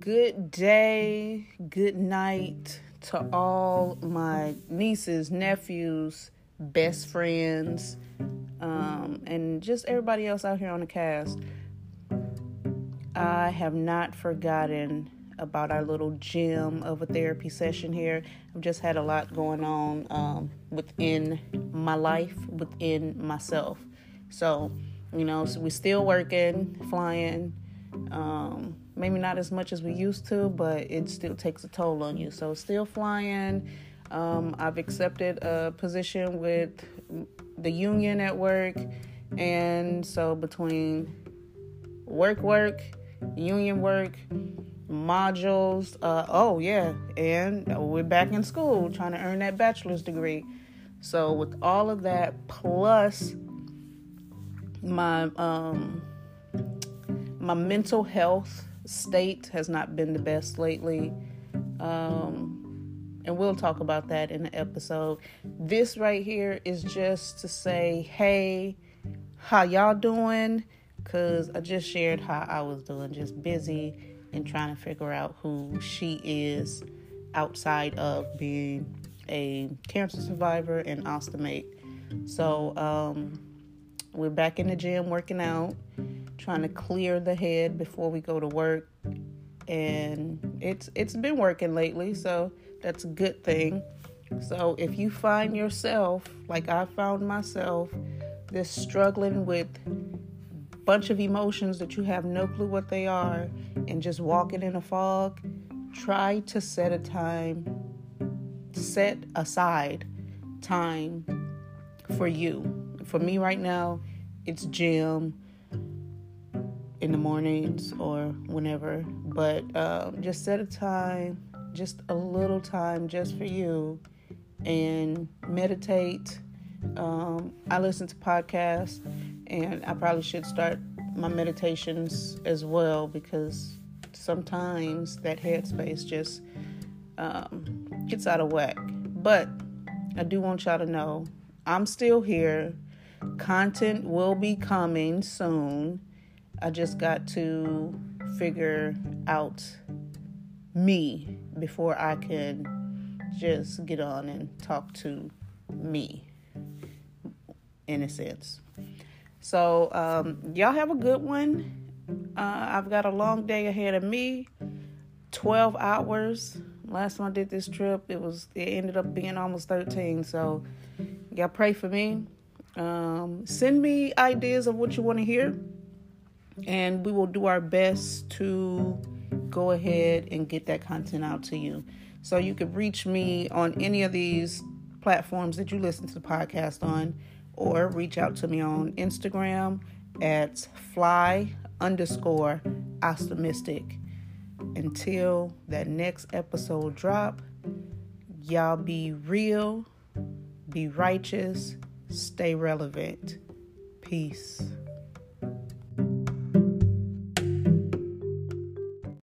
good day, good night to all my nieces, nephews, best friends, um, and just everybody else out here on the cast. I have not forgotten about our little gym of a therapy session here. I've just had a lot going on um, within my life, within myself. So, you know, so we're still working, flying. Um, maybe not as much as we used to, but it still takes a toll on you. So, still flying. Um, I've accepted a position with the union at work, and so between work, work, union work, modules. Uh, oh, yeah. And we're back in school trying to earn that bachelor's degree. So, with all of that, plus my um, my mental health state has not been the best lately. Um, and we'll talk about that in the episode. This right here is just to say, hey, how y'all doing? Because I just shared how I was doing, just busy and trying to figure out who she is outside of being a cancer survivor and ostomate. So um, we're back in the gym working out, trying to mm-hmm. clear the head before we go to work, and it's it's been working lately, so that's a good thing. So if you find yourself like I found myself, this struggling with a bunch of emotions that you have no clue what they are and just walking in a fog, try to set a time, set aside time for you. For me right now, it's gym in the mornings or whenever, but um, just set a time, just a little time just for you and meditate. Um, I listen to podcasts and I probably should start my meditations as well because sometimes that headspace just um, gets out of whack. But I do want y'all to know I'm still here. Content will be coming soon. I just got to figure out me before I can just get on and talk to me in a sense. So, um, y'all have a good one. Uh, I've got a long day ahead of me 12 hours. Last time I did this trip, it was it ended up being almost 13. So, y'all pray for me. Um, send me ideas of what you want to hear, and we will do our best to go ahead and get that content out to you. So you can reach me on any of these platforms that you listen to the podcast on or reach out to me on Instagram at fly underscore optimistic. Until that next episode drop, y'all be real, be righteous, stay relevant. Peace.